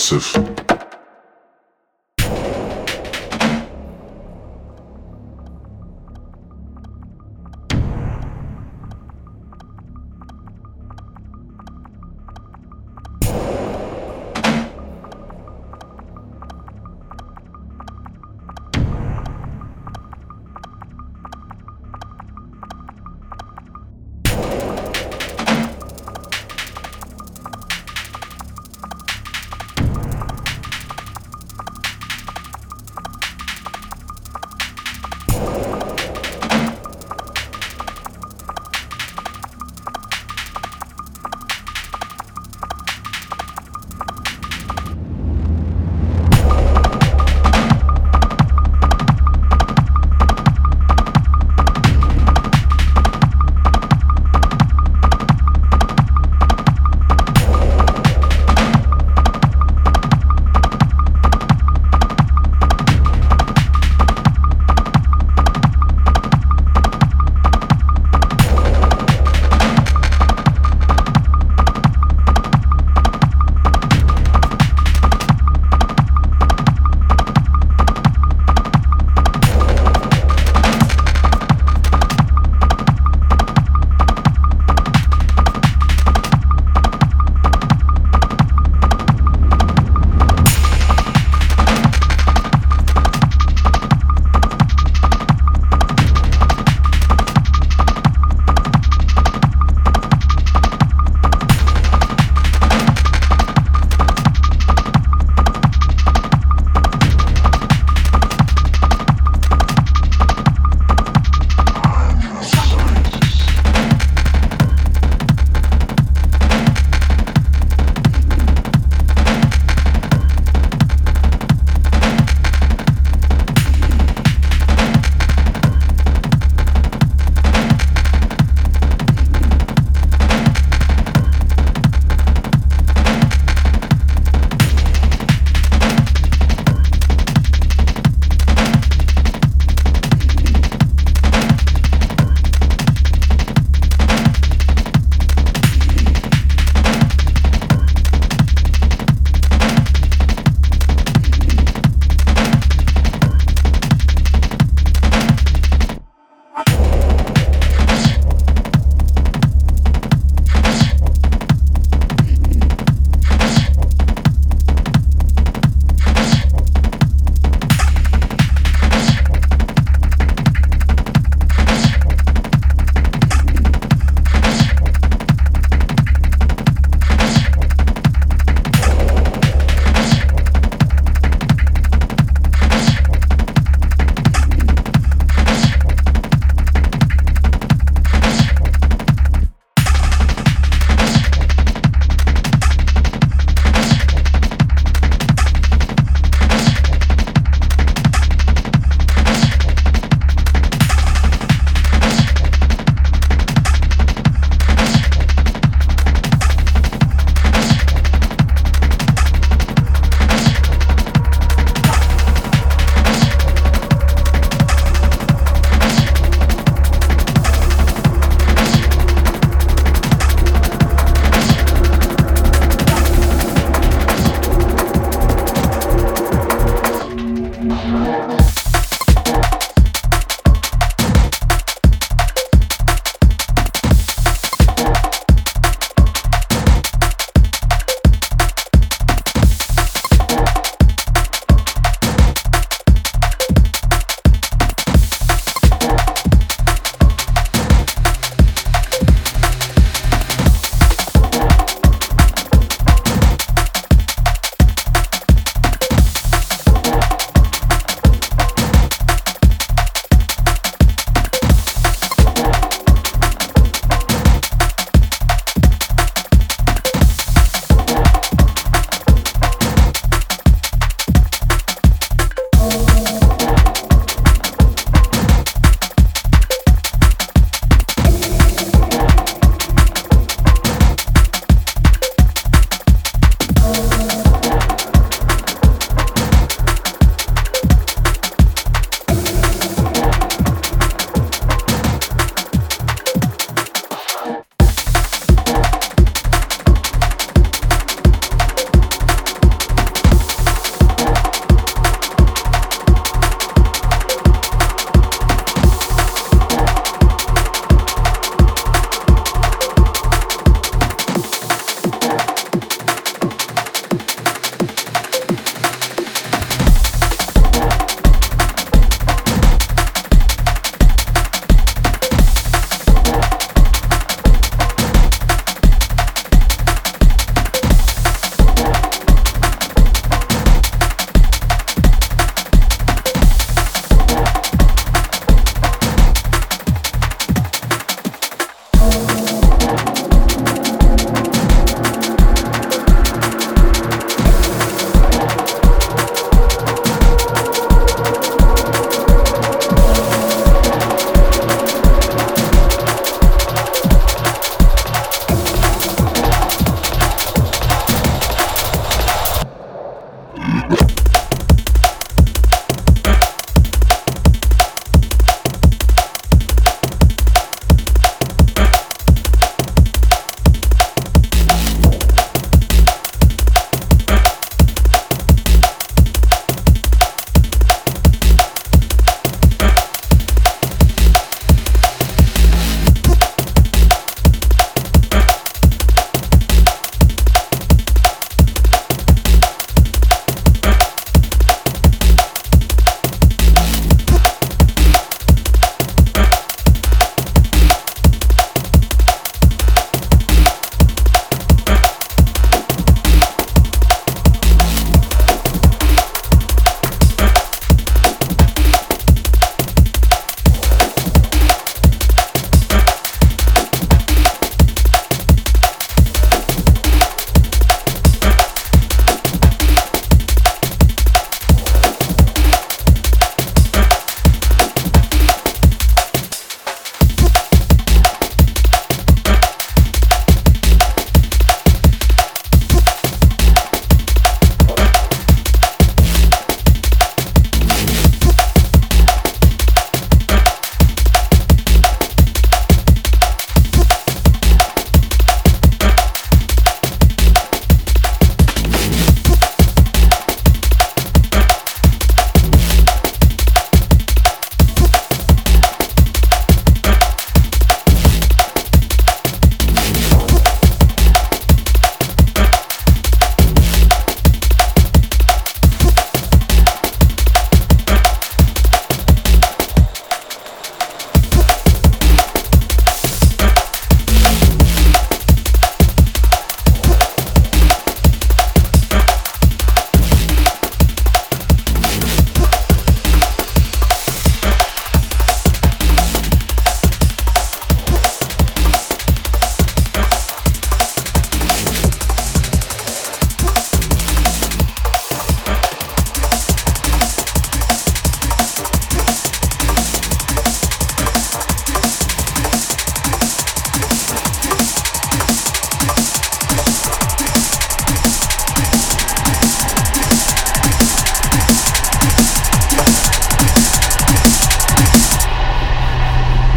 massive.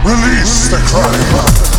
Release the crime.